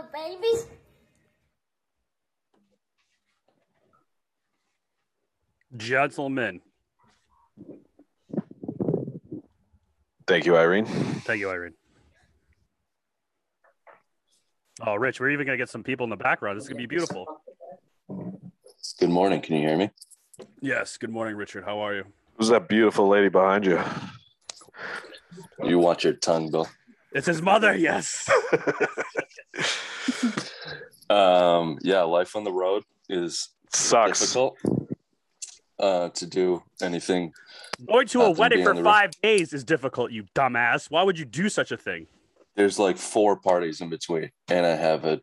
Hello, babies. Gentlemen. Thank you, Irene. Thank you, Irene. Oh, Rich, we're even going to get some people in the background. This is going to be beautiful. Good morning. Can you hear me? Yes. Good morning, Richard. How are you? Who's that beautiful lady behind you? You watch your tongue, Bill. It's his mother. Yes. Um, yeah, life on the road is Sucks. difficult uh, to do anything. Going to a wedding for the five days is difficult, you dumbass. Why would you do such a thing? There's like four parties in between, and I have a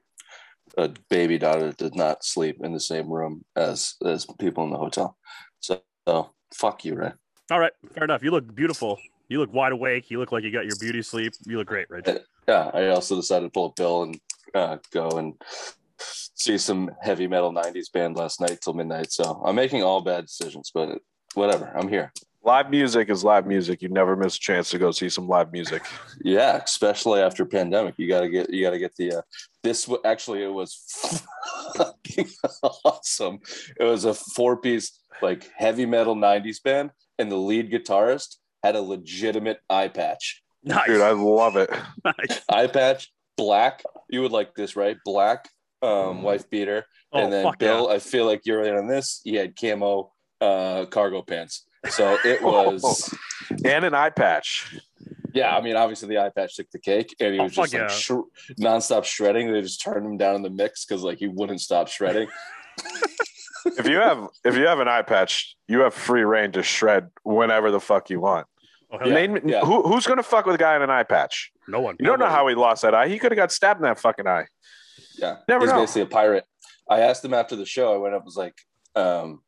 a baby daughter that did not sleep in the same room as as people in the hotel. So, so fuck you, Ray. All right. Fair enough. You look beautiful. You look wide awake. You look like you got your beauty sleep. You look great, Rich. Yeah, I also decided to pull a bill and uh, go and see some heavy metal '90s band last night till midnight. So I'm making all bad decisions, but whatever. I'm here. Live music is live music. You never miss a chance to go see some live music. Yeah, especially after pandemic, you gotta get you gotta get the uh, this. w- Actually, it was awesome. It was a four piece like heavy metal '90s band, and the lead guitarist had a legitimate eye patch. Nice. Dude, I love it. nice. Eye patch, black. You would like this, right? Black, um, wife beater, Oh, and then fuck Bill. I feel like you're in on this. He had camo uh, cargo pants. So it was. And an eye patch. Yeah, I mean, obviously the eye patch took the cake, and he Oh, was just fuck like yeah. sh- nonstop shredding. They just turned him down in the mix because like he wouldn't stop shredding. If you have if you have an eye patch, you have free reign to shred whenever the fuck you want. Oh, yeah. Name- yeah. Who, who's gonna fuck with a guy in an eye patch? No one. You don't know how he lost that eye. He could have got stabbed in that fucking eye. Yeah, Never he's know. basically a pirate. I asked him after the show. I went up, was like, um,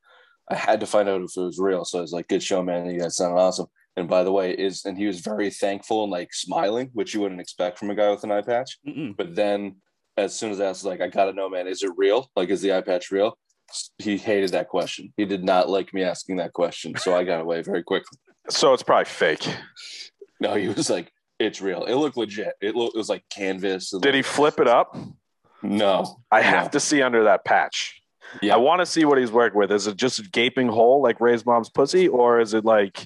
I had to find out if it was real. So I was like, "Good show, man. You guys sounded awesome." And by the way, is and he was very thankful and like smiling, which you wouldn't expect from a guy with an eye patch. Mm-mm. But then, as soon as I was like, "I gotta know, man, is it real? Like, is the eye patch real?" He hated that question. He did not like me asking that question, so I got away very quickly. So it's probably fake. No, he was like, "It's real. It looked legit. It, looked, it was like canvas." Did he flip it up? No, I have No. to see under that patch. Yeah. I want to see what he's working with. Is it just a gaping hole like Ray's mom's pussy, or is it like,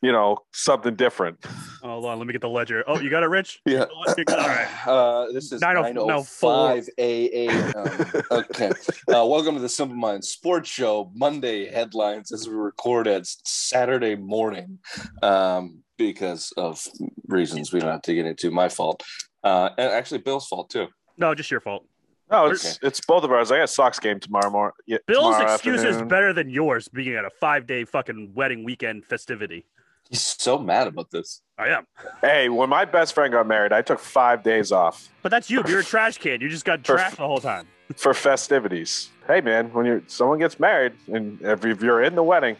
you know, something different? Hold on. Let me get the ledger. Oh, you got it, Rich? Yeah. All right. Uh, this is 905 AA. Um, okay. Uh, welcome to the Simple Minds Sports Show. Monday headlines as we record at Saturday morning um, because of reasons we don't have to get into. My fault. Uh, and actually, Bill's fault too. No, just your fault. No, it's it's both of ours. I got a Sox game tomorrow morning. Yeah, Bill's tomorrow excuse is better than yours being at a five day fucking wedding weekend festivity. He's so mad about this. I am. Hey, when my best friend got married, I took five days off But that's you. You're a trash can. You just got For- trashed the whole time. for festivities. Hey, man, when you're someone gets married and if, if you're in the wedding,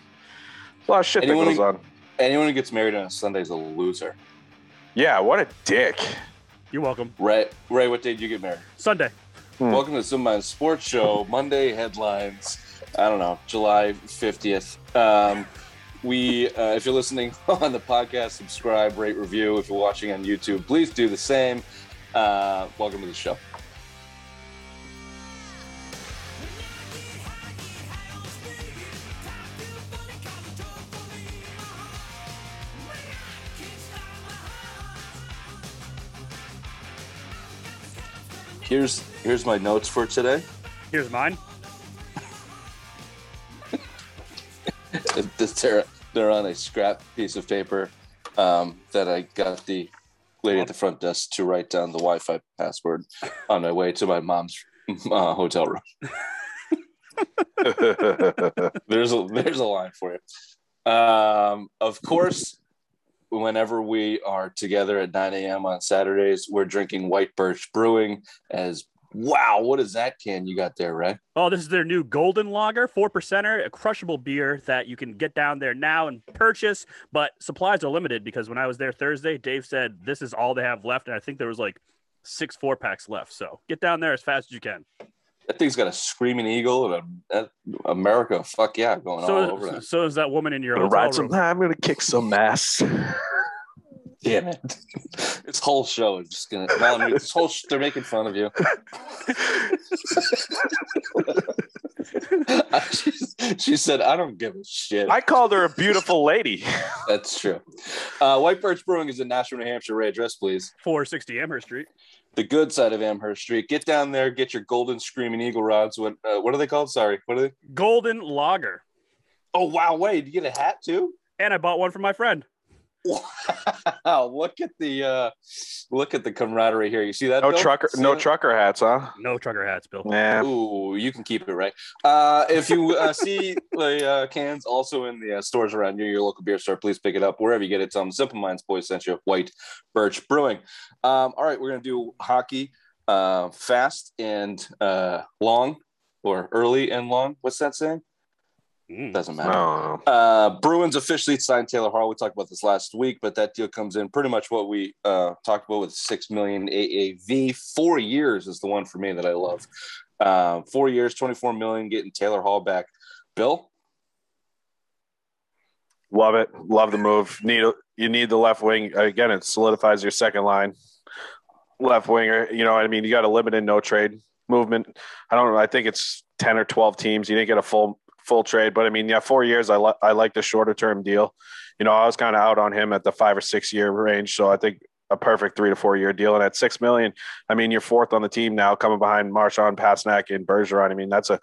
a lot of shit Anyone that goes who- on. Anyone who gets married on a Sunday is a loser. Yeah, what a dick. You're welcome. Ray, Ray, what day did you get married? Sunday. Hmm. Welcome to Simple Minds Sports Show. Monday headlines. I don't know, July 50th. Um, we, uh, if you're listening on the podcast, subscribe, rate, review. If you're watching on YouTube, please do the same. Uh, welcome to the show. Here's here's my notes for today. Here's mine. they're, they're on a scrap piece of paper um, that I got the lady at the front desk to write down the Wi-Fi password on my way to my mom's uh, hotel room. There's a there's a line for you. Um, of course, whenever we are together at 9 a.m. on Saturdays, we're drinking White Birch Brewing. As wow, what is that can you got there, Ray? Oh, this is their new Golden Lager, four percenter, a crushable beer that you can get down there now and purchase. But supplies are limited because when I was there Thursday, Dave said this is all they have left, and I think there was like six four packs left. So get down there as fast as you can. That thing's got a screaming eagle and a, a America, fuck yeah, going all over So, that. so is that woman in your Gonna hotel ride some. I'm gonna kick some ass. Damn it! This whole show is just gonna. Melanie, this whole sh- they're making fun of you. she, she said, "I don't give a shit." I called her a beautiful lady. That's true. Uh, White Birch Brewing is in Nashua, New Hampshire. Ray, address please. 460 Amherst Street. The good side of Amherst Street. Get down there. Get your golden screaming eagle rods. What? Uh, what are they called? Sorry. What are they? Golden Lager. Oh wow! Wait, did you get a hat too? And I bought one for my friend. Wow! Look at the uh, look at the camaraderie here. You see that? No Bill? trucker, See no that? trucker hats, huh? No trucker hats, Bill. Yeah. Ooh, you can keep it right. Uh, if you uh, see the uh, cans also in the uh, stores around you, your local beer store, please pick it up wherever you get it. Some Simple Minds Boys sent you White Birch Brewing. Um, all right, we're gonna do hockey uh, fast and uh, long, or early and long. What's that saying? Mm. Doesn't matter. No. Uh, Bruins officially signed Taylor Hall. We talked about this last week, but that deal comes in pretty much what we uh, talked about with six million AAV. Four years is the one for me that I love. Uh, four years, twenty-four million, getting Taylor Hall back. Bill, Love it. Love the move. Need you need the left wing again. It solidifies your second line. Left winger. You know, I mean, you got a limited no trade movement. I don't know. I think it's ten or twelve teams. You didn't get a full full trade, but I mean, yeah, four years. I like I like the shorter term deal. You know, I was kind of out on him at the five or six year range, so I think a perfect three to four year deal. And at six million, I mean, you're fourth on the team now, coming behind Marchand, Pastrnak, and Bergeron. I mean, that's a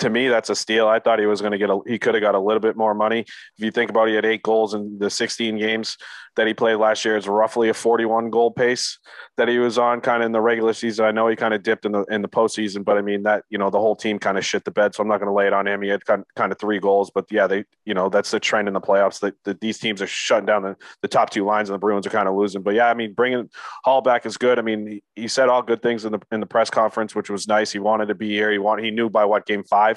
to me, that's a steal. I thought he was going to get a, he could have got a little bit more money. If you think about it, he had eight goals in the 16 games that he played last year. It's roughly a 41 goal pace that he was on kind of in the regular season. I know he kind of dipped in the, in the postseason, but I mean that, you know, the whole team kind of shit the bed. So I'm not going to lay it on him. He had kind, of three goals, but yeah, they, you know, that's the trend in the playoffs that, that these teams are shutting down the, the top two lines and the Bruins are kind of losing. But yeah, I mean, bringing Hall back is good. I mean, he, he said all good things in the, in the press conference, which was nice. He wanted to be here. He wanted, he knew by what game five,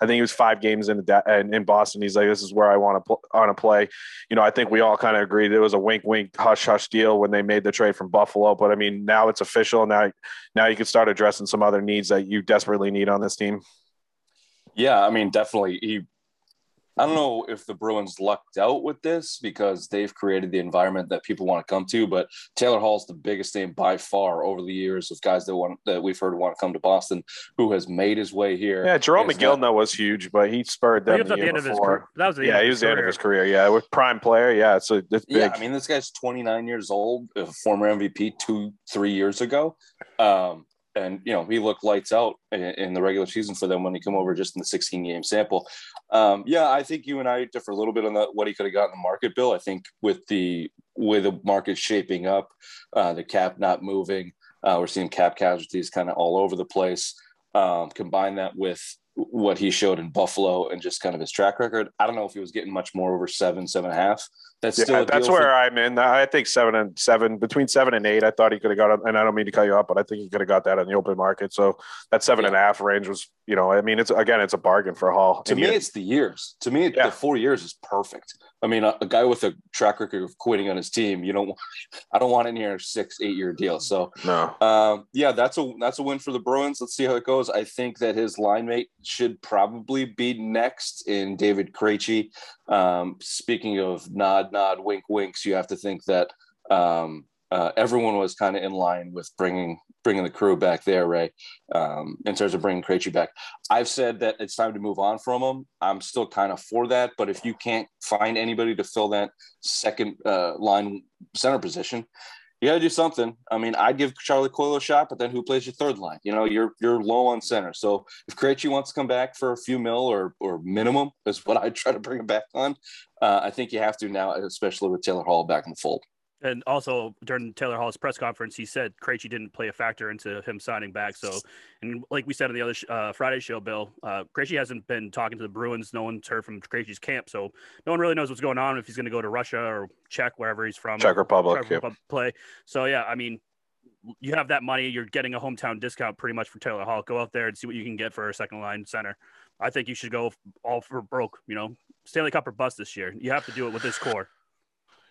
I think he was five games in in, in Boston. He's like, this is where I want to pl- want to play. You know, I think we all kind of agreed it was a wink, wink, hush, hush deal when they made the trade from Buffalo. But I mean, now it's official. Now, now you can start addressing some other needs that you desperately need on this team. yeah, I mean, definitely. He, I don't know if the Bruins lucked out with this because they've created the environment that people want to come to. But Taylor Hall's the biggest name by far over the years of guys that want that we've heard want to come to Boston, who has made his way here. Yeah, Jerome Is McGill not- was huge, but he spurred them. He was the at the year end of his career. That was the Yeah, end he was his the end of his career. Yeah, with prime player. Yeah, so it's big. Yeah, I mean, this guy's 29 years old, a former MVP two, three years ago. Um, and, you know, he looked lights out in, in the regular season for them when he came over just in the 16 game sample. Um, yeah, I think you and I differ a little bit on the, what he could have got in the market, Bill. I think with the way the market shaping up, uh, the cap not moving, uh, we're seeing cap casualties kind of all over the place. Um, combine that with what he showed in Buffalo and just kind of his track record. I don't know if he was getting much more over seven, seven and a half. That's still Yeah, that's deal for- where I'm in. I think seven and seven, between seven and eight. I thought he could have got, and I don't mean to cut you up, but I think he could have got that in the open market. So that seven Yeah. and a half range was, you know, I mean, it's again, it's a bargain for Hall. to And me, you- it's the years. To me, Yeah. the four years is perfect. I mean, a, a guy with a track record of quitting on his team, you don't. I don't want in here six, eight year deal. So, no, um, yeah, that's a that's a win for the Bruins. Let's see how it goes. I think that his line mate should probably be next in David Krejci. Um, speaking of nod, nod, wink, winks, you have to think that um, uh, everyone was kind of in line with bringing bringing the crew back there, Ray. Um, in terms of bringing Krejci back, I've said that it's time to move on from him. I'm still kind of for that, but if you can't find anybody to fill that second uh, line center position, you got to do something. I mean, I'd give Charlie Coyle a shot, but then who plays your third line? You know, you're you're low on center. So if Krejci wants to come back for a few mil or or minimum is what I'd try to bring him back on. Uh, I think you have to now, especially with Taylor Hall back in the fold. And also during Taylor Hall's press conference, he said Krejci didn't play a factor into him signing back. So, and like we said on the other sh- uh, Friday show, Bill, uh, Krejci hasn't been talking to the Bruins. No one's heard from Krejci's camp, so no one really knows what's going on if he's going to go to Russia or Czech, wherever he's from. Czech Republic. Czech yeah. Republic play. So yeah, I mean, you have that money. You're getting a hometown discount pretty much for Taylor Hall. Go out there and see what you can get for a second line center. I think you should go all for broke. You know, Stanley Cup or bust this year. You have to do it with this core.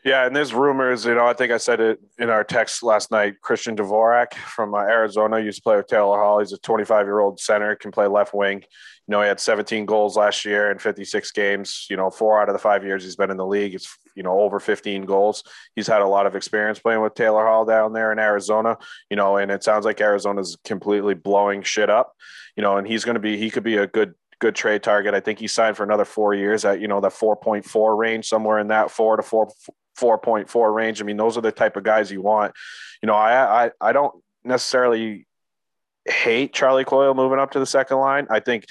Yeah, and there's rumors. You know, I think I said it in our text last night. Christian Dvorak from uh, Arizona used to play with Taylor Hall. He's a 25 year old center, can play left wing. You know, he had 17 goals last year in 56 games. You know, four out of the five years he's been in the league. It's you know, over 15 goals. He's had a lot of experience playing with Taylor Hall down there in Arizona, you know, and it sounds like Arizona's completely blowing shit up, you know, and he's going to be, he could be a good, good trade target. I think he signed for another four years at, you know, the 4.4 range, somewhere in that four to four, 4.4 range. I mean, those are the type of guys you want. You know, I, I, I don't necessarily hate Charlie Coyle moving up to the second line. I think,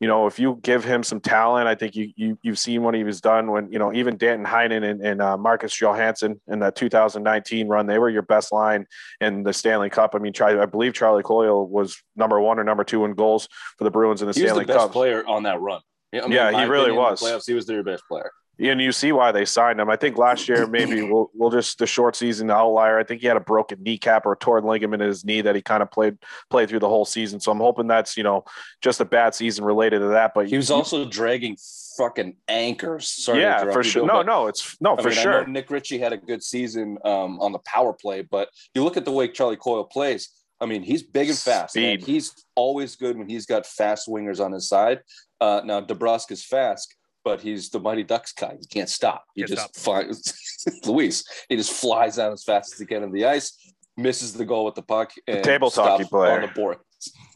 you know, if you give him some talent, I think you, you you've seen what he was done when you know even Danton Heinen and, and uh, Marcus Johansson in that 2019 run, they were your best line in the Stanley Cup. I mean, try, I believe Charlie Coyle was number one or number two in goals for the Bruins in the Stanley Cup. he Stanley was the best Cup. player on that run. I mean, Yeah, he really opinion, was. Playoffs, he was their best player. And you see why they signed him. I think last year maybe we'll we'll just the short season outlier. I think he had a broken kneecap or a torn ligament in his knee that he kind of played played through the whole season. So I'm hoping that's you know just a bad season related to that. But He was also dragging fucking anchors. Sorry yeah for sure. No, no, it's no I for mean, sure. Nick Ritchie had a good season um, on the power play, but you look at the way Charlie Coyle plays. I mean, he's big and fast. He's always good when he's got fast wingers on his side. Uh, now DeBrusk is fast, but he's the Mighty Ducks guy. He can't stop. He Can't just flies. Luis, he just flies out as fast as he can in the ice, misses the goal with the puck, and table talkie stops player. on the board.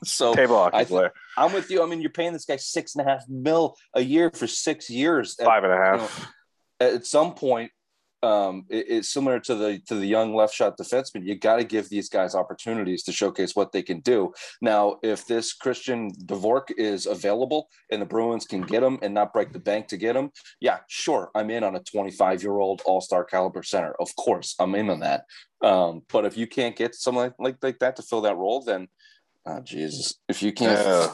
So Table hockey I player, I'm with you. I mean, you're paying this guy six and a half mil a year for six years. At- five and a you know, at some point, um, it- it's similar to the to the young left shot defenseman. You got to give these guys opportunities to showcase what they can do. Now, if this Christian Dvorak is available and the Bruins can get him and not break the bank to get him, yeah, sure, I'm in on a 25 year old All Star caliber center. Of course, I'm in on that. Um, but if you can't get someone like, like that to fill that role, then oh, Jesus, if you can't. Yeah.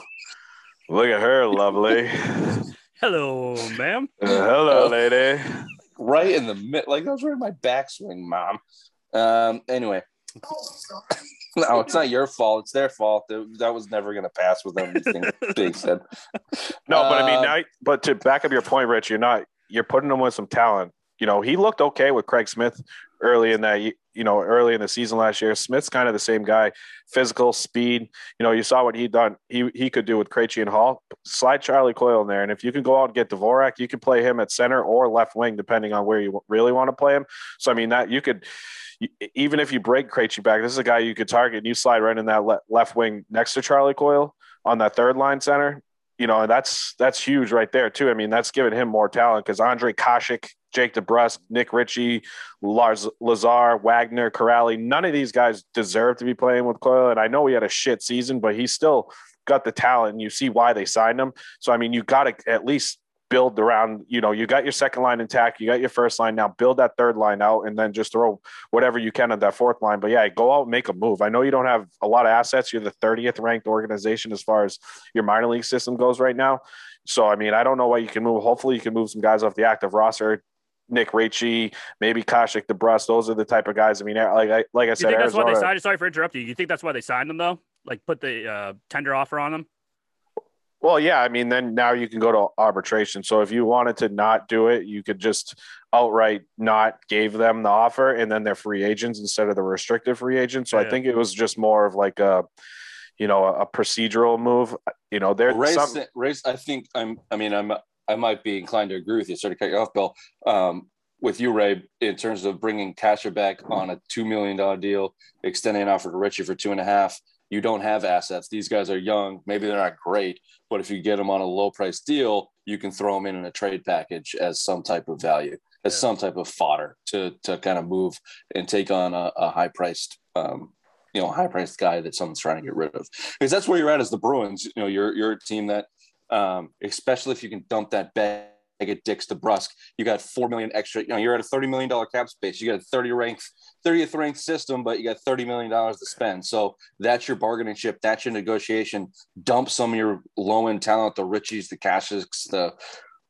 Look at her, lovely. Hello, ma'am. Uh, hello, Oh. lady. Right in the mid, like I was right in my backswing, mom. Um, anyway, no, it's not your fault. It's their fault. That, that was never going to pass with everything Big said. No, but I mean, Uh, now, but to back up your point, Rich, you're not you're putting him with some talent. You know, he looked okay with Craig Smith early in that. You know, early in the season last year. Smith's kind of the same guy, physical, speed. You know, you saw what he done. He he could do with Krejci and Hall. Slide Charlie Coyle in there, and if you can go out and get Dvorak, you can play him at center or left wing, depending on where you really want to play him. So I mean, that you could. Even if you break Krejci back, this is a guy you could target. and You slide right in that le- left wing next to Charlie Coyle on that third line center you know, and that's that's huge right there too. I mean, that's giving him more talent because Ondrej Kase, Jake DeBrusk, Nick Ritchie, Lars Lazar, Wagner, Kuraly, none of these guys deserve to be playing with Coyle. And I know he had a shit season, but he still got the talent, and you see why they signed him. So I mean, you got to at least build around. You know, you got your second line intact, you got your first line now. Build that third line out, and then just throw whatever you can at that fourth line. But yeah, go out and make a move. I know you don't have a lot of assets. You're the 30th ranked organization as far as your minor league system goes right now. So I mean, I don't know why you can move. Hopefully, you can move some guys off the active roster. Nick Ritchie, maybe Kase DeBrusk. Those are the type of guys. I mean, like I like I You said, think that's why they signed? Sorry for interrupting you. You think that's why they signed him though? Like put the uh, tender offer on them. Well, yeah. I mean, then now you can go to arbitration. So if you wanted to not do it, you could just outright not gave them the offer, and then they're free agents instead of the restricted free agents. So I think it was just more of like a, you know, a procedural move. You know, there's Ray's, some. Ray's, I think I'm. I mean, I'm. I might be inclined to agree with you. Sorry to cut you off, Bill. Um, with you, Ray, in terms of bringing Kase back on a two million dollar deal, extending an offer to Ritchie for two and a half. You don't have assets. These guys are young. Maybe they're not great, but if you get them on a low price deal, you can throw them in in a trade package as some type of value, as Yeah. some type of fodder to to kind of move and take on a, a high priced um, you know, high priced guy that someone's trying to get rid of. Because that's where you're at as the Bruins. You know, you're you're a team that, um, especially if you can dump that bag at dicks to Brusque, you got four million extra. You know, you're at a thirty million dollar cap space. You got a thirty ranked, thirtieth ranked system, but you got thirty million dollars to spend. So that's your bargaining chip. That's your negotiation. Dump some of your low end talent, the Ritchies, the Cashes, the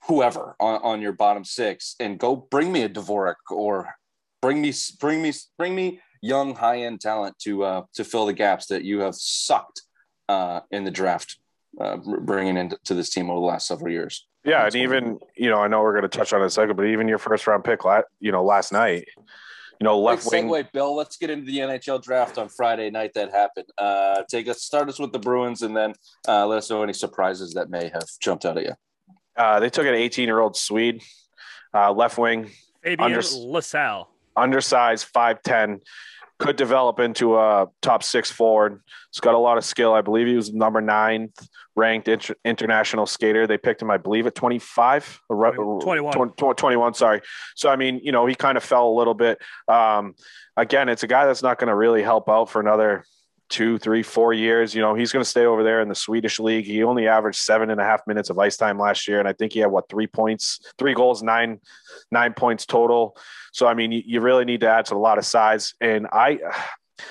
whoever on, on your bottom six, and go bring me a Dvorak or bring me bring me bring me young high end talent to uh, to fill the gaps that you have sucked uh, in the draft, uh, bringing into this team over the last several years. Yeah, That's and what even you know, I know we're going to touch on it in a second, but even your first round pick, la- you know, last night, you know, left Quick wing. segue, Bill. Let's get into the NHL draft on Friday night that happened. Uh, take us, start us with the Bruins, and then uh, let us know any surprises that may have jumped out at you. Uh, they took an 18 year old Swede, uh, left wing, Fabian Under- Lysell. undersized, five ten, could develop into a top six forward. He's got a lot of skill. I believe he was number nine ranked inter- international skater. They picked him, I believe, at 25 or 21. 20 21, sorry. So, I mean, you know, he kind of fell a little bit. Um, again, it's a guy that's not going to really help out for another two, three, four years. You know, he's going to stay over there in the Swedish league. He only averaged seven and a half minutes of ice time last year. And I think he had what, three points, three goals, nine, nine points total. So, I mean, you, you really need to add to a lot of size. And I,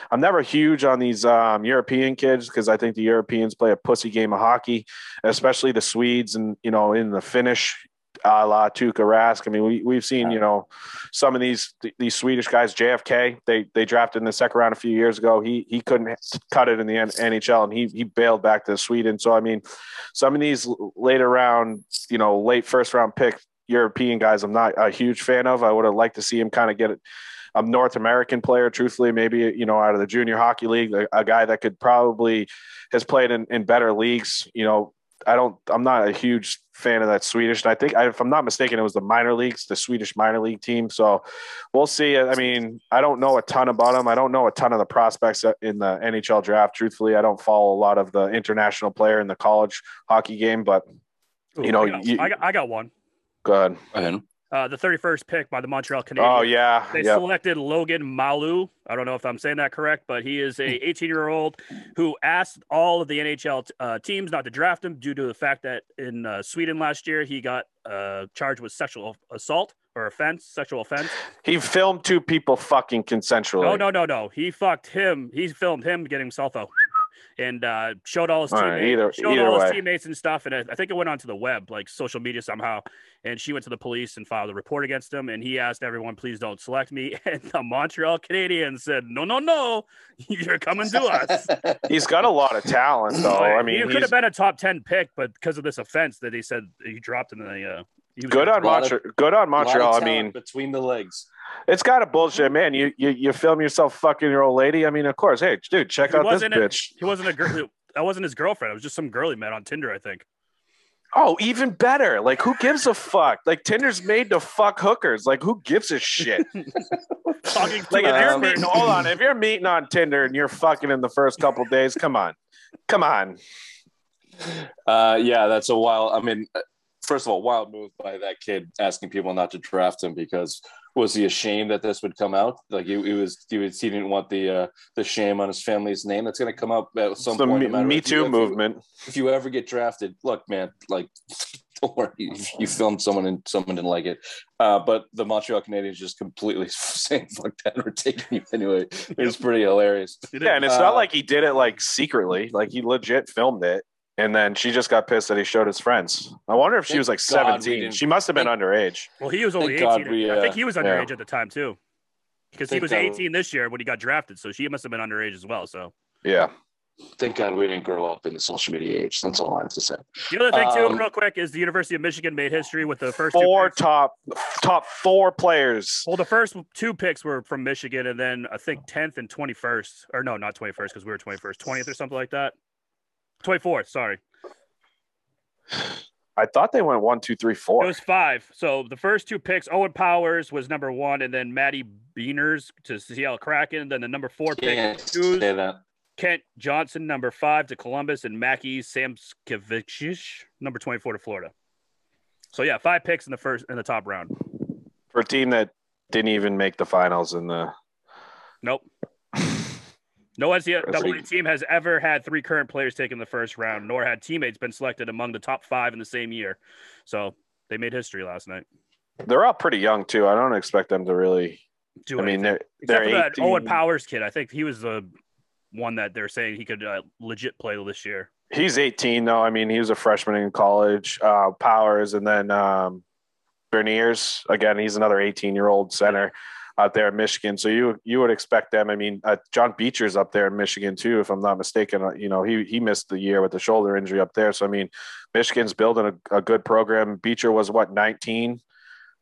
I'm never huge on these um, European kids because I think the Europeans play a pussy game of hockey, especially the Swedes and you know in the Finnish a la Tuukka Rask. I mean, we we've seen you know some of these these Swedish guys. JFK they they drafted in the second round a few years ago. He he couldn't cut it in the NHL and he he bailed back to Sweden. So I mean, some of these later round you know late first round pick European guys, I'm not a huge fan of. I would have liked to see him kind of get it a North American player, truthfully, maybe you know out of the junior hockey league, a, a guy that could probably has played in, in better leagues. You know, I don't, I'm not a huge fan of that Swedish. And I think, if I'm not mistaken, it was the minor leagues, the Swedish minor league team. So we'll see. I mean, I don't know a ton about them. I don't know a ton of the prospects in the NHL draft. Truthfully, I don't follow a lot of the international player in the college hockey game, but Ooh, You know, I got, you- I got, I got one. go ahead. And Uh, the 31st pick by the Montreal Canadiens. Oh yeah, They yeah. selected Logan Mailloux. I don't know if I'm saying that correct, but he is a 18 year old who asked all of the NHL uh, teams not to draft him due to the fact that in uh, Sweden last year he got uh, charged with sexual assault or offense, sexual offense. He filmed two people fucking consensually. No, no, no, no. He fucked him. He filmed him getting himself a and uh, showed all his All teammates, right, either- showed either all his teammates and stuff. And I, I think it went onto the web, like social media somehow. And she went to the police and filed a report against him. And he asked everyone, "Please don't select me." And the Montreal Canadiens said, "No, no, no, you're coming to us." He's got a lot of talent, though. I mean, he could have been a top ten pick, but because of this offense that he said he dropped in the. Uh, he was good on lot of- Montreal. Good on A lot of Montreal. I mean, between the legs. It's got a bullshit, man. You you you film yourself fucking your old lady. I mean, of course. Hey, dude, check He out this wasn't a- bitch. He wasn't a girl. That wasn't his girlfriend. It was just some girl he met on Tinder, I think. Oh, even better. Like, who gives a fuck? Like, Tinder's made to fuck hookers. Like, who gives a shit? Talking Like, if you're meeting, hold on, if you're meeting on Tinder and you're fucking in the first couple days, come on, come on. Uh, yeah, that's a wild. I mean, uh, first of all, wild move by that kid asking people not to draft him because was he ashamed that this would come out? Like he, he was, he was, he didn't want the uh, the shame on his family's name. That's going to come up at some It's the point. Me, no matter Me if you- Too if you- movement. if you ever get drafted, look, man, like don't worry, you, you filmed someone and someone didn't like it. Uh, but the Montreal Canadiens just completely saying fuck that or taking you anyway. It was pretty hilarious. Yeah, and it's Uh, not like he did it like secretly. Like he legit filmed it, and then she just got pissed that he showed his friends. I wonder if she Thank was like God seventeen. She must have been thank- underage. Well, he was only Thank God 18. we, I uh, think he was yeah. underage at the time too, because he Thank was God. 18 this year when he got drafted. So she must have been underage as well. So Yeah. Thank God we didn't grow up in the social media age. That's all I have to say. the other thing too, Um, real quick, is the University of Michigan made history with the first two Four picks. top top four players. Well, the first two picks were from Michigan, and then I think 10th and 21st, or no, not 21st because we were 21st, 20th or something like that. 24th, sorry. I thought they went one, two, three, It four. was five. So the first two picks, Owen Powers was number one, and then Matty Beniers to Seattle Kraken. Then the number four pick, Can't Who's- say that. Kent Johnson, number five to Columbus, and Mackie Samoskevich, number 24 to Florida. So yeah, five picks in the first in the top round. For a team that didn't even make the finals in the Nope. No NCAA team has ever had three current players taken the first round, nor had teammates been selected among the top five in the same year. So they made history last night. they're all pretty young too. I don't expect them to really Do I mean anything. they're except they're for that Owen Powers kid. I think he was the one that they're saying he could uh, legit play this year. He's 18 though. I mean, he was a freshman in college. Uh, Powers and then um, Beniers again. He's another 18 year old center out there in Michigan. So you you would expect them. I mean, uh, John Beecher's up there in Michigan too, if I'm not mistaken. Uh, You know, he he missed the year with the shoulder injury up there. So I mean, Michigan's building a, a good program. Beecher was what 19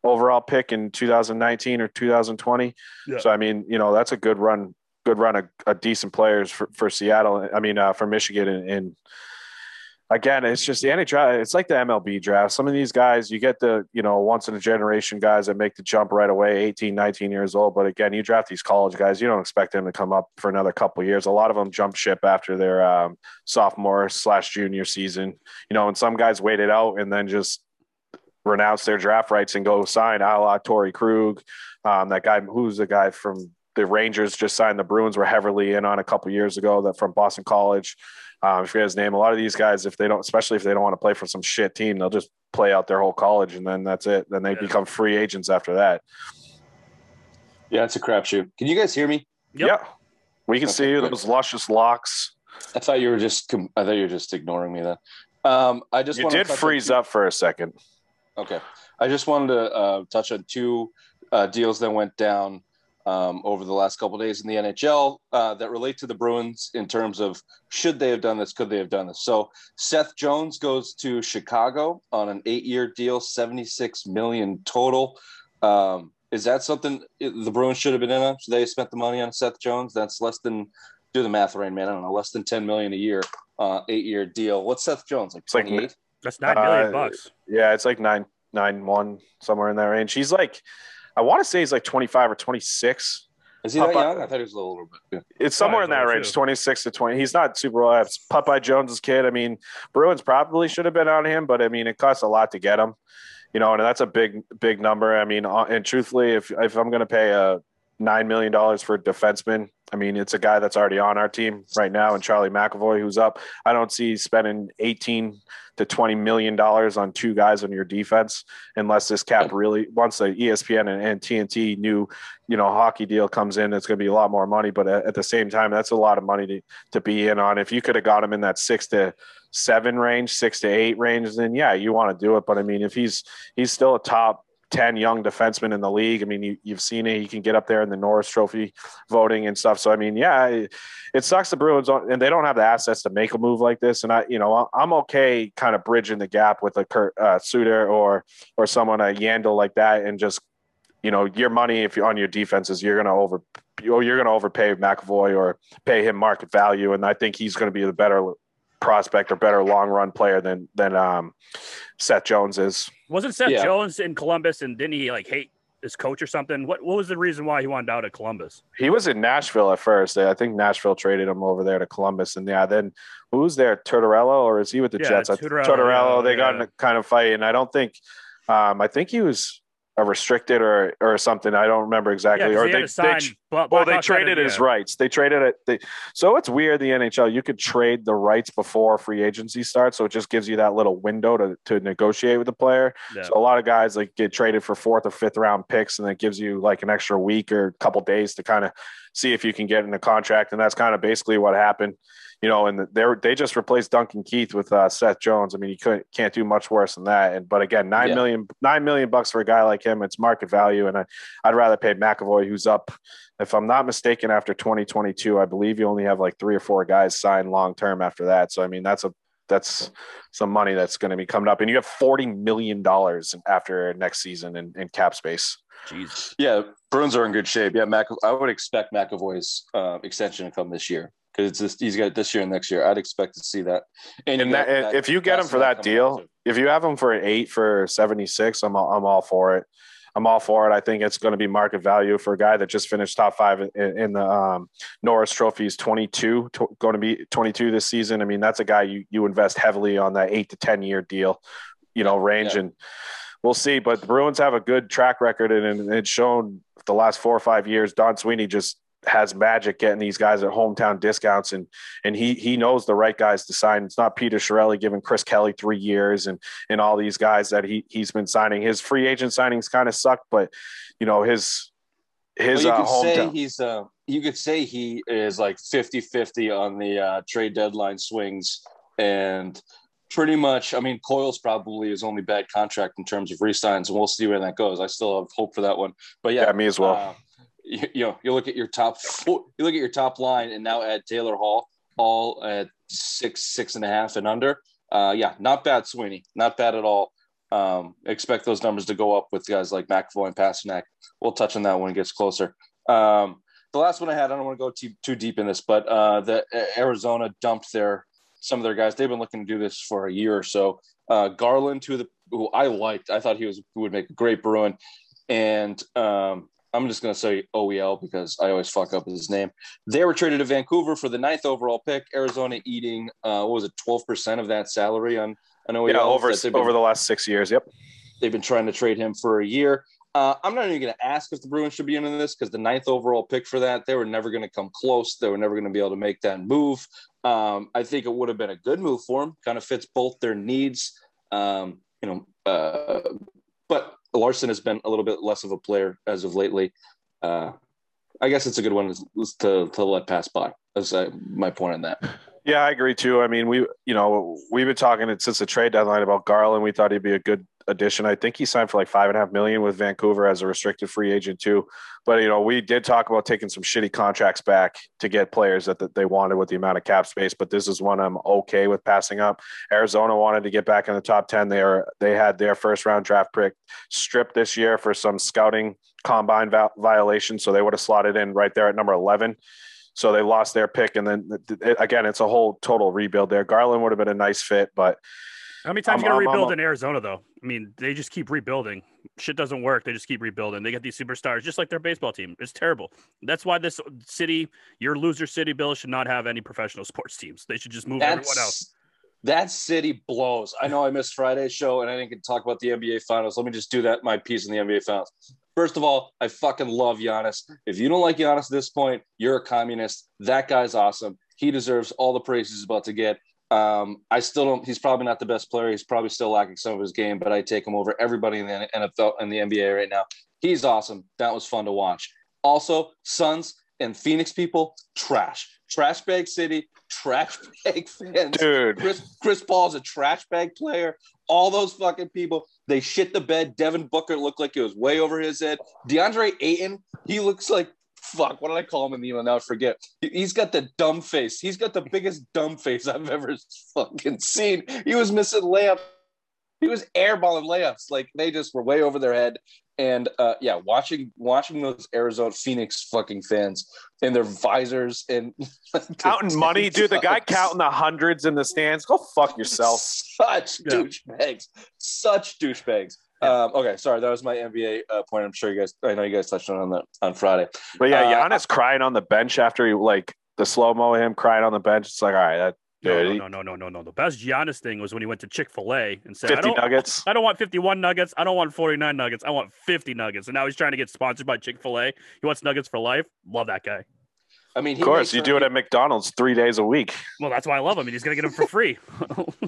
overall pick in 2019 or 2020. Yeah. So I mean, you know, that's a good run. Good run of, of decent players for, for Seattle. I mean, uh, for Michigan and, and again, it's just the NHL. It's like the MLB draft. Some of these guys, you get the, you know, once in a generation guys that make the jump right away, 18, 19 years old. But again, you draft these college guys, you don't expect them to come up for another couple years. A lot of them jump ship after their um, sophomore slash junior season, you know, and some guys wait it out and then just renounce their draft rights and go sign a la Torey Krug. Um, that guy, who's the guy from the Rangers just signed the Bruins were heavily in on a couple years ago that from Boston College. Um, I forget his name. A lot of these guys, if they don't, especially if they don't want to play for some shit team, they'll just play out their whole college and then that's it. Then they yeah. become free agents after that. Yeah, it's a crapshoot. Can you guys hear me? Yep. Yeah, we can okay, see you. Those luscious locks. I thought you were just. I thought you were just ignoring me then. Um, I just you did freeze up for a second. Okay, I just wanted to uh, touch on two uh, deals that went down um, over the last couple days in the NHL uh, that relate to the Bruins in terms of should they have done this, could they have done this. So Seth Jones goes to Chicago on an eight-year deal, seventy-six million total. Um, is that something the Bruins should have been in on? So they spent the money on Seth Jones. That's less than do the math, Rain Man. I don't know, less than ten million a year, uh, eight-year deal. What's Seth Jones like? Twenty-eight. Like, that's nine million uh, bucks. Yeah, it's like nine nine one somewhere in that range. He's like I want to say he's like 25 or 26. Is he that young? I thought he was a little bit. Yeah. It's somewhere in that range, too. 26 to 20. He's not super old. It's Popeye Jones's kid. I mean, Bruins probably should have been on him, but I mean, it costs a lot to get him. You know, and that's a big, big number. I mean, uh, and truthfully, if if I'm going to pay a nine million dollars for a defenseman, I mean, it's a guy that's already on our team right now, and Charlie McAvoy, who's up. I don't see spending 18 to 20 million dollars on two guys on your defense unless this cap really once the ESPN and, and TNT new, you know, hockey deal comes in, it's going to be a lot more money. But at, at the same time, that's a lot of money to, to be in on. If you could have got him in that six to seven range, six to eight range, then yeah, you want to do it. But I mean, if he's he's still a top 10 young defensemen in the league. I mean, you, have seen it. He can get up there in the Norris Trophy voting and stuff. So, I mean, yeah, it, it sucks the Bruins, and they don't have the assets to make a move like this. And I, you know, I'm okay kind of bridging the gap with a Kurt uh, Suter or or someone a Yandle like that, and just you know, your money if you're on your defenses, you're to over you're to overpay McAvoy or pay him market value, and I think he's going to be the better prospect or better long run player than than um, Seth Jones is. Wasn't Seth yeah. Jones in Columbus and didn't he like hate his coach or something? What what was the reason why he wanted out of Columbus? He was in Nashville at first. I think Nashville traded him over there to Columbus, and yeah, then who's there? Tortorella or is he with the yeah, Jets? Tortorella. Tortorella yeah, they got in a kind of fight, and I don't think. Um, I think he was a restricted or or something. I don't remember exactly. Yeah, or they, they, well, well they traded his yeah. rights. They traded it. They, so it's weird. The NHL you could trade the rights before free agency starts, so it just gives you that little window to to negotiate with the player. Yeah. So a lot of guys like get traded for fourth or fifth round picks, and it gives you like an extra week or a couple days to kind of see if you can get in a contract. And that's kind of basically what happened you know, and they they just replaced Duncan Keith with uh, Seth Jones. I mean, you couldn't can't do much worse than that. And but again, nine yeah. million nine million bucks for a guy like him, it's market value. And I, I'd rather pay McAvoy, who's up, if I'm not mistaken, after 2022, I believe you only have like three or four guys signed long term after that. So I mean, that's a that's some money that's going to be coming up, and you have forty million dollars after next season in, in cap space. Jeez. Yeah, Bruins are in good shape. Yeah, Mac. I would expect McAvoy's uh, extension to come this year because it's just, he's got this year and next year. I'd expect to see that. And, and that, that, if you get him for that deal, if you have him for an eight for seventy six, I'm all, I'm all for it. I'm all for it. I think it's going to be market value for a guy that just finished top five in, in the um, Norris Trophies 22, to, going to be 22 this season. I mean, that's a guy you you invest heavily on that eight to ten year deal, you know, range, yeah. and we'll see. But the Bruins have a good track record, and, and it's shown the last four or five years. Don Sweeney just has magic getting these guys at hometown discounts and and he he knows the right guys to sign. It's not Peter Chiarelli giving Chris Kelly three years and and all these guys that he he's been signing. His free agent signings kind of suck, but you know his his well, you uh, could say he's uh you could say he is like 50-50 on the uh, trade deadline swings and pretty much i mean coyle's probably his only bad contract in terms of resigns and we'll see where that goes i still have hope for that one but yeah, yeah me as well uh, you, know, you look at your top you look at your top line, and now add Taylor Hall, all at six, six and a half and under. Uh, yeah, not bad, Sweeney. Not bad at all. Um, expect those numbers to go up with guys like McAvoy and Pastrnak. We'll touch on that when it gets closer. Um, the last one I had, I don't want to go too, too deep in this, but uh, the Arizona dumped their some of their guys. They've been looking to do this for a year or so. Uh, Garland, who the who I liked, I thought he was would make a great Bruin, and um, I'm just going to say OEL because I always fuck up his name. They were traded to Vancouver for the ninth overall pick. Arizona eating uh, what was it, 12 percent of that salary on an OEL. Yeah, over they've over the last six years. Yep. they've been trying to trade him for a year. Uh, I'm not even going to ask if the Bruins should be in this because the ninth overall pick for that, they were never going to come close. They were never going to be able to make that move. Um, I think it would have been a good move for them. Kind of fits both their needs. Um, you know, uh, but Larsson has been a little bit less of a player as of lately. Uh, I guess it's a good one to, to let pass by. That's uh, my point on that. Yeah, I agree too. I mean, we you know we've been talking since the trade deadline about Garland. We thought he'd be a good addition. I think he signed for like five and a half million with Vancouver as a restricted free agent too. But you know, we did talk about taking some shitty contracts back to get players that, that they wanted with the amount of cap space. But this is one I'm okay with passing up. Arizona wanted to get back in the top ten. They are they had their first round draft pick stripped this year for some scouting combine va- violation, so they would have slotted in right there at number eleven. So they lost their pick, and then again, it's a whole total rebuild there. Garland would have been a nice fit, but How many times I'm- you gonna I'm- rebuild I'm- in Arizona though? I mean, they just keep rebuilding. Shit doesn't work. They just keep rebuilding. They get these superstars, just like their baseball team. It's terrible. That's why this city, your loser city, Bill, should not have any professional sports teams. They should just move everyone out. That's that city blows. I know I missed Friday's show and I didn't get to talk about the NBA finals. Let me just do that my piece in the NBA finals. First of all, I fucking love Giannis. If you don't like Giannis at this point, you're a communist. That guy's awesome. He deserves all the praise he's about to get. Um, I still don't. He's probably not the best player. He's probably still lacking some of his game, but I take him over everybody in the NFL and the NBA right now. He's awesome. That was fun to watch. Also, Suns and Phoenix people, trash, trash bag city, trash bag fans. dude, Chris Chris Paul's a trash bag player. All those fucking people, they shit the bed. Devin Booker looked like it was way over his head. DeAndre Ayton, he looks like fuck. What did I call him in the email? Now I forget. He- He's got the dumb face. He's got the biggest dumb face I've ever fucking seen. He was missing layups. He was airballing layups. Like they just were way over their head. And uh, yeah, watching watching those Arizona Phoenix fucking fans and their visors and counting money, dude. The guy counting the hundreds in the stands. Go fuck yourself. Such Yeah. douchebags. Such douchebags. Yeah. Um, okay, sorry, that was my NBA uh, point. I'm sure you guys. I know you guys touched on it on the on Friday. But yeah, Uh, Giannis crying on the bench after he like the slow mo of him crying on the bench. It's like, all right, that No, dude, no, no, no, no, no, no. The best Giannis thing was when he went to Chick Fil A and said, I don't, nuggets. I don't want 51 nuggets. I don't want 49 nuggets. I want 50 nuggets. And now he's trying to get sponsored by Chick Fil A. He wants nuggets for life. Love that guy. I mean, he Of course, may you do it at McDonald's three days a week. Well, that's why I love him. And he's gonna get him for free.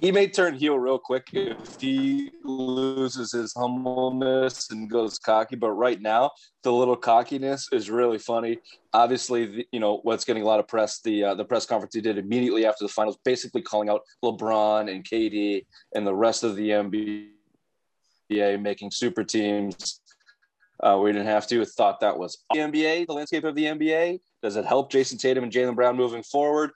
He may turn heel real quick if he loses his humbleness and goes cocky. But right now, the little cockiness is really funny. Obviously, the, you know what's getting a lot of press. The uh, the press conference he did immediately after the finals, basically calling out LeBron and KD and the rest of the NBA making super teams. Uh, we didn't have to. Thought that was the NBA, the landscape of the NBA. Does it help Jayson Tatum and Jaylen Brown moving forward?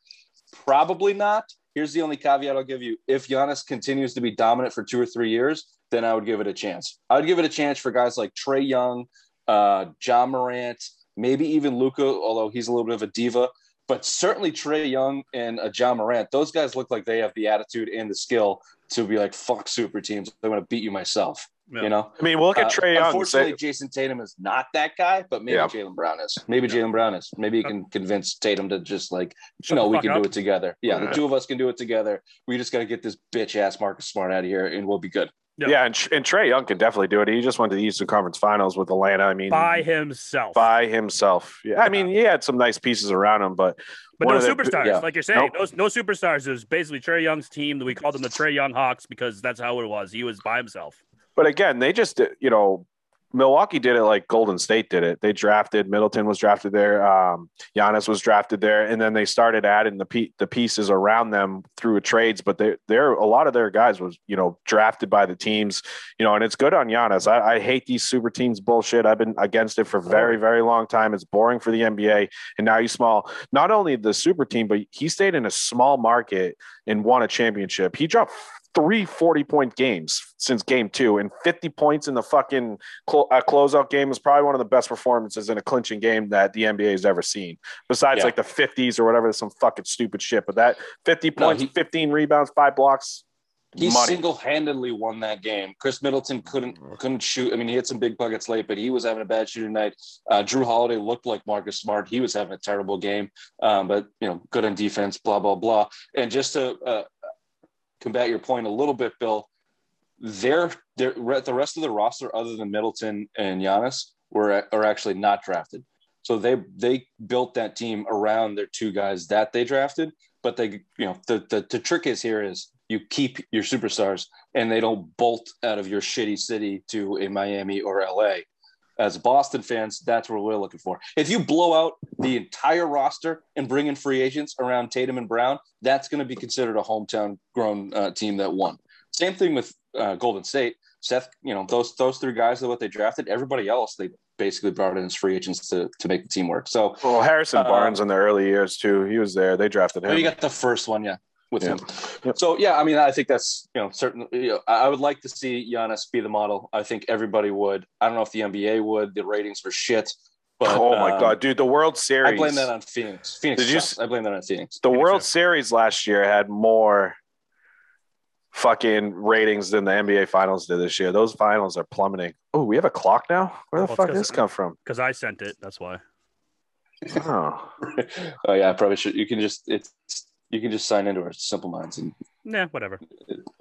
Probably not. Here's the only caveat I'll give you. If Giannis continues to be dominant for two or three years, then I would give it a chance. I would give it a chance for guys like Trae Young, uh, John Morant, maybe even Luka, although he's a little bit of a diva. But certainly Trae Young and uh, John Morant, those guys look like they have the attitude and the skill to be like, fuck super teams. I'm going to beat you myself. Yeah. You know? I mean, we'll look at Uh, Trae Young. Unfortunately, Say, Jayson Tatum is not that guy, but maybe Yeah. Jaylen Brown is. Maybe Jaylen Brown is. Maybe he can convince Tatum to just like, Shut no, the we can up. do it together. Yeah, the two of us can do it together. We just got to get this bitch ass Marcus Smart out of here, and we'll be good. Yeah. yeah, and, and Trae Young can definitely do it. He just went to the Eastern Conference Finals with Atlanta. I mean, By himself. by himself. Yeah, I mean, he had some nice pieces around him, but but one no of the- superstars, yeah. like you're saying. Nope. No, no superstars. It was basically Trae Young's team. That we called them the Trae Young Hawks because that's how it was. He was by himself. But again, they just you know Milwaukee did it like Golden State did it. They drafted Middleton was drafted there, um, Giannis was drafted there, and then they started adding the pe- the pieces around them through trades. But they they're a lot of their guys was you know drafted by the teams, you know, and it's good on Giannis. I, I hate these super teams bullshit. I've been against it for very very long time. It's boring for the NBA, and now you small. Not only the super team, but he stayed in a small market and won a championship. He dropped three 40 point games since game two, and 50 points in the fucking clo- uh, closeout game is probably one of the best performances in a clinching game that the NBA has ever seen. Besides Yeah. like the 50s or whatever, some fucking stupid shit. But that 50 No, points, he- 15 rebounds, five blocks, He single-handedly won that game. Khris Middleton couldn't couldn't shoot. I mean, he hit some big buckets late, but he was having a bad shooting night. Uh, Jrue Holiday looked like Marcus Smart. He was having a terrible game, um, but you know, good on defense. Blah blah blah. And just to uh, combat your point a little bit, Bill, they're, they're the rest of the roster, other than Middleton and Giannis, were are actually not drafted. So they they built that team around their two guys that they drafted. But they, you know, the the, the trick is here is you keep your superstars and they don't bolt out of your shitty city to a Miami or LA. As Boston fans, that's what we're looking for. If you blow out the entire roster and bring in free agents around Tatum and Brown, that's going to be considered a hometown grown uh, team that won. Same thing with uh, Golden State. Seth, you know, those those three guys are what they drafted. Everybody else, they basically brought in as free agents to, to make the team work. So Well, Harrison Uh, Barnes in the early years too. He was there. They drafted him. you got the first one, yeah, with Yeah. him. Yep. So yeah, I mean, I think that's you know certainly. You know, I I would like to see Giannis be the model. I think everybody would. I don't know if the NBA would. The ratings were shit. But oh my um, god, dude! The World Series. I blame that on Phoenix. Phoenix. Did you sucks. I blame that on Phoenix. the Phoenix, World yeah. Series last year had more fucking ratings than the NBA Finals did this year. Those finals are plummeting. Oh, we have a clock now. Where the Well, it's fuck 'cause- did this come from? because I sent it. That's why. Oh, oh yeah, I probably should. You can just it's you can just sign into our Simple Minds and Nah, whatever.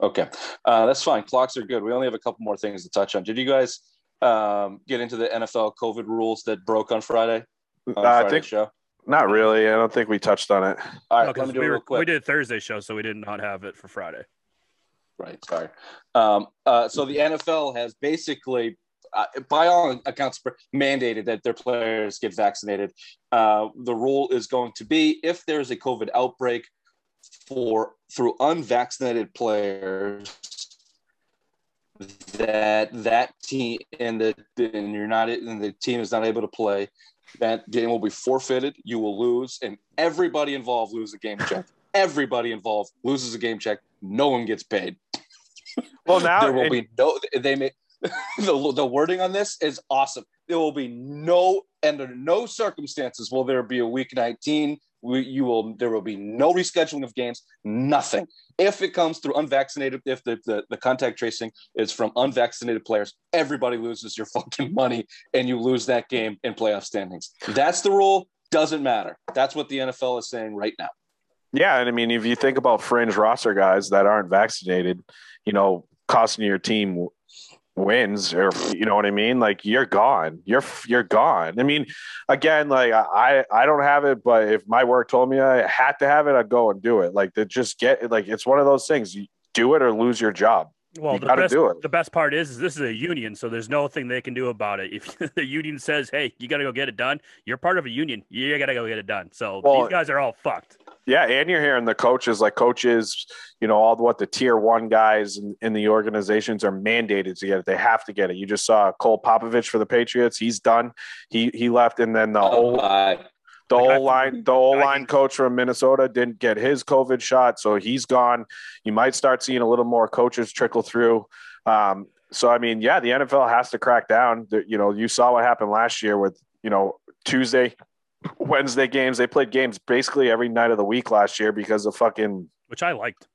Okay, uh, that's fine. Clocks are good. We only have a couple more things to touch on. Did you guys um, get into the NFL COVID rules that broke on Friday? On Uh, I think show. not really. I don't think we touched on it. All No, right, let 'cause me do we, it real quick. we did Thursday show, so we did not have it for Friday. Right. Sorry. Um, uh, so the NFL has basically, uh, by all accounts, mandated that their players get vaccinated. Uh, the rule is going to be if there's a COVID outbreak for through unvaccinated players that that team and the and you're not and the team is not able to play that game will be forfeited. You will lose and everybody involved loses a game check. Everybody involved loses a game check. No one gets paid. Well, now there will and- be no they may the, the wording on this is awesome. There will be no under no circumstances will there be a week 19 we, you will there will be no rescheduling of games nothing. If it comes through unvaccinated if the, the, the contact tracing is from unvaccinated players everybody loses your fucking money and you lose that game in playoff standings. That's the rule. Doesn't matter. That's what the nfl is saying right now. Yeah, and I mean, if you think about fringe roster guys that aren't vaccinated, you know, costing your team wins, or you know what I mean, like you're gone. You're you're gone. I mean, again, like I I don't have it, but if my work told me I had to have it, I'd go and do it. Like to just get like it's one of those things. You do it or lose your job. Well, You the best, the best part is, is this is a union, so there's nothing they can do about it. If the union says, "Hey, you got to go get it done," you're part of a union. You got to go get it done. So Well- these guys are all fucked. Yeah, and you're hearing the coaches, like coaches, you know, all the, what the tier one guys in, in the organizations are mandated to get it. They have to get it. You just saw Cole Popovich for the Patriots. He's done. He he left, and then the whole Uh, the whole line the whole line coach from Minnesota didn't get his COVID shot, so he's gone. You might start seeing a little more coaches trickle through. Um, so I mean, yeah, the NFL has to crack down. You know, you saw what happened last year with you know Tuesday, Wednesday games. They played games basically every night of the week last year because of fucking, which I liked.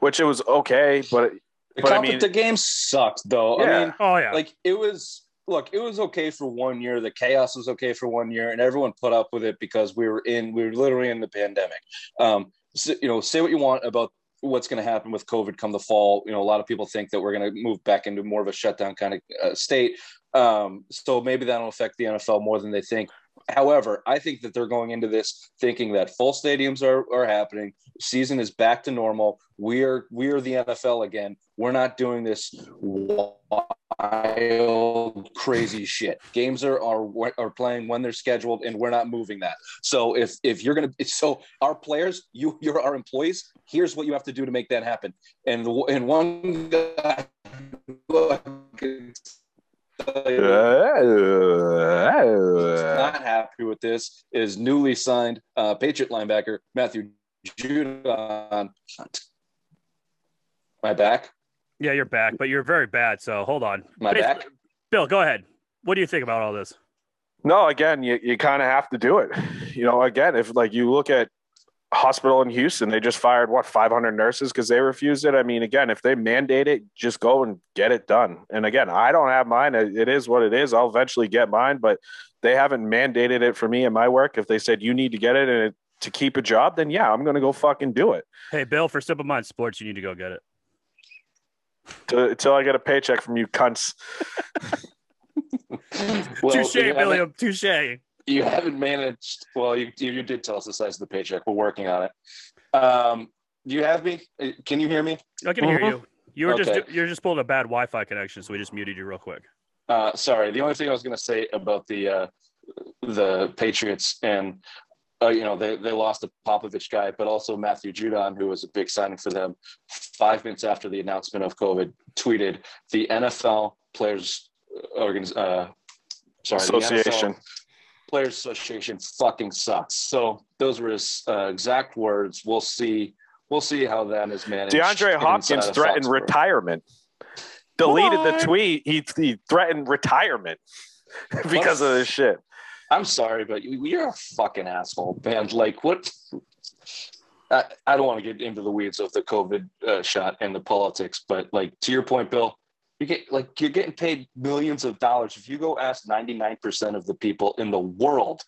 which it was okay, but the, But I mean- the game sucked though. I mean Oh yeah, like it was look it was okay for one year. The chaos was okay for one year and everyone put up with it because we were in we were literally in the pandemic. Um so, you know say what you want about what's going to happen with covid come the fall. You know a lot of people think that we're going to move back into more of a shutdown kind of uh, state. Um so maybe that'll affect the nfl more than they think however i think that they're going into this thinking that full stadiums are, are happening season is back to normal we're we're the nfl again we're not doing this wild, crazy shit. Games are, are are playing when they're scheduled, and we're not moving that. So if if you're gonna, so our players, you you're our employees. Here's what you have to do to make that happen. And and one guy. Not happy with this is newly signed uh, Patriot linebacker Matthew Judon. My back. Yeah, you're back, but you're very bad. So hold on. My Bas- back. Bill, go ahead. What do you think about all this? No, again, you, you kind of have to do it. You know, again, if like you look at hospital in Houston, they just fired what 500 nurses because they refused it. I mean, again, if they mandate it, just go and get it done. And again, I don't have mine. It it is what it is. I'll eventually get mine, but they haven't mandated it for me in my work. If they said you need to get it and it, to keep a job, then yeah, I'm going to go fucking do it Hey, Bill, for Simple Minds Sports, you need to go get it. until I get a paycheck from you cunts. Well, touche, you haven't- William. Touche. You haven't managed. Well, you you did tell us the size of the paycheck. We're working on it. Um, do you have me? Uh, Can you hear me? I can hear Mhm. you. You were Okay. just you're just pulling a bad Wi-Fi connection, so we just muted you real quick. Uh, sorry. The only thing I was going to say about the uh, the Patriots and uh, you know they they lost the Popovich guy, but also Matthew Judon, who was a big signing for them. Five minutes after the announcement of COVID, tweeted the NFL players organiz- uh, sorry the NFL Association. Players Association fucking sucks. So those were his uh, exact words. We'll see. We'll see how that is managed. DeAndre Hopkins threatened retirement. Deleted the tweet. He, he threatened retirement because of this shit. I'm sorry, but you- you're a fucking asshole, man. Like, what? I, I don't want to get into the weeds of the COVID uh, shot and the politics, but like to your point, Bill, you get like you're getting paid millions of dollars. If you go ask 99% of the people in the world,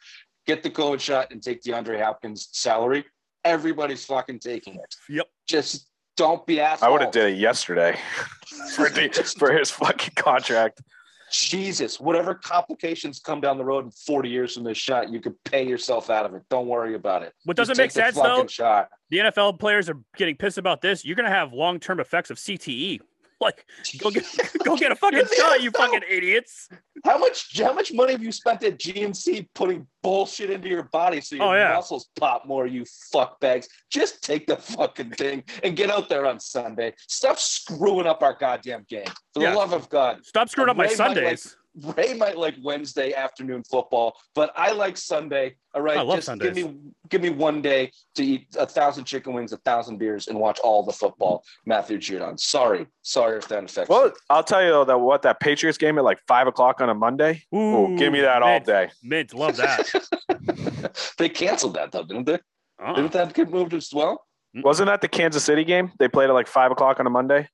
get the COVID shot and take DeAndre Hopkins' salary, everybody's fucking taking it. Yep. Just don't be assholes. I would have did it yesterday for, the, for his fucking contract. Jesus, whatever complications come down the road in 40 years from this shot, you could pay yourself out of it. Don't worry about it. What doesn't make take the sense though, Shot. the NFL players are getting pissed about this. You're gonna have long-term effects of CTE. Like, go get go get a fucking shot, you fucking idiots. How much how much money have you spent at GNC putting bullshit into your body so your Oh, yeah. muscles pop more, you fuck bags? Just take the fucking thing and get out there on Sunday. Stop screwing up our goddamn game. For Yeah. the love of God. Stop screwing up my Ray might like- Sundays. Ray might like Wednesday afternoon football, but I like Sunday. All right, I love just Sundays. give me give me one day to eat a thousand chicken wings, a thousand beers, and watch all the football. Matthew Judon. Sorry, sorry if that affects. Well, you. I'll tell you though that what that Patriots game at like five o'clock on a Monday. Oh, give me that all day. Mint, love that. they canceled that though, didn't they? Uh-uh. Didn't that get moved as well? Wasn't that the Kansas City game? They played at like five o'clock on a Monday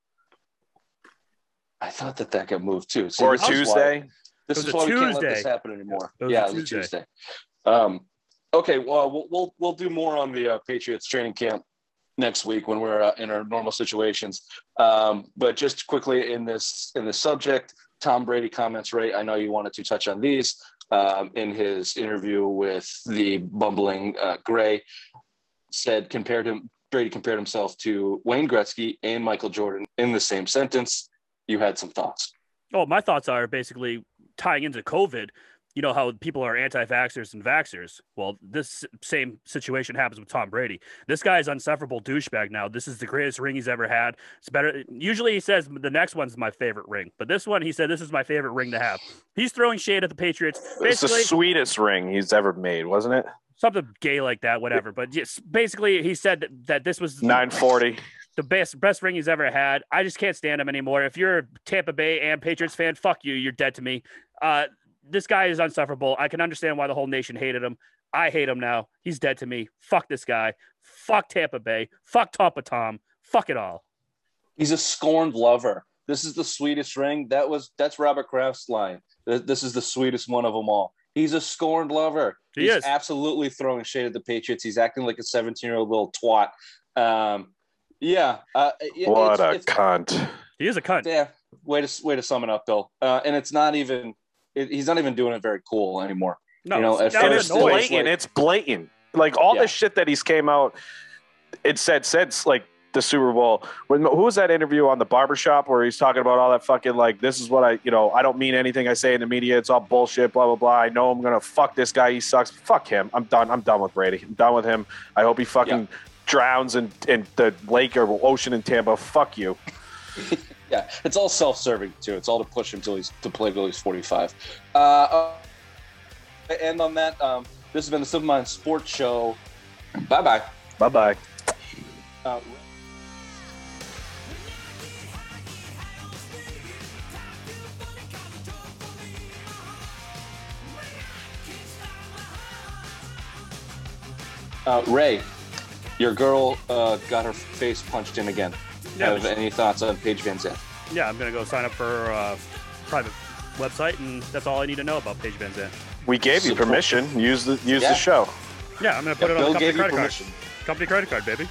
I thought that that got moved too. See, or a this is why- Tuesday. This is a why we can't let this happen anymore. It was yeah, it a Tuesday. Tuesday. Um, okay, well, we'll we'll we'll do more on the uh, Patriots training camp next week when we're uh, in our normal situations. Um, but just quickly in this in this subject, Tom Brady comments. Ray, I know you wanted to touch on these um, in his interview with the bumbling uh, Gray. Said compared him Brady compared himself to Wayne Gretzky and Michael Jordan in the same sentence. You had some thoughts. Oh, my thoughts are basically tying into COVID. You know how people are anti-vaxxers and vaxxers. Well, this same situation happens with Tom Brady. This guy is unsufferable douchebag now. This is the greatest ring he's ever had. It's better. Usually he says the next one's my favorite ring, but this one he said this is my favorite ring to have. He's throwing shade at the Patriots. It's the Basically, sweetest ring he's ever made, wasn't it? something gay like that, whatever. But yes, basically he said that, that this was Nine forty. The best best ring he's ever had. I just can't stand him anymore. If you're a Tampa Bay and Patriots fan, fuck you. You're dead to me. Uh, this guy is unsufferable. I can understand why the whole nation hated him. I hate him now. He's dead to me. Fuck this guy. Fuck Tampa Bay. Fuck Tampa Tom. Fuck it all. He's a scorned lover. This is the sweetest ring. That was that's Robert Kraft's line. This is the sweetest one of them all. He's a scorned lover. He He's is. absolutely throwing shade at the Patriots. He's acting like a 17 year old little twat. Um, yeah. Uh, it- What it's- a it's- cunt. He is a cunt. yeah. Way to way to sum it up, Bill. Uh, and it's not even. It, he's not even doing it very cool anymore. No, You know, it's- at that And was it's first, annoying. like- blatant. It's blatant. Like all Yeah. the shit that he's came out. It said since like the Super Bowl. When who was that interview on the barbershop where he's talking about all that fucking like this is what I you know I don't mean anything I say in the media. It's all bullshit. Blah blah blah. I know I'm gonna fuck this guy. He sucks. Fuck him. I'm done. I'm done with Brady. I'm done with him. I hope he fucking drowns in, in the lake or ocean in Tampa, fuck you. yeah, it's all self-serving too. It's all to push him till he's to play till he's 45. Uh, and on that, um, this has been the Simple Minds Sports Show. Bye bye. Bye bye. Uh, uh, Ray, your girl uh, got her face punched in again. Yeah, Have any thoughts on Paige Van Zant? yeah, I'm gonna go sign up for her uh, private website, and that's all I need to know about Paige Van Zant. We gave you permission. Use the use Yeah. the show. Yeah, I'm gonna put Yeah, it on Bill the company gave you credit card. Company credit card, baby.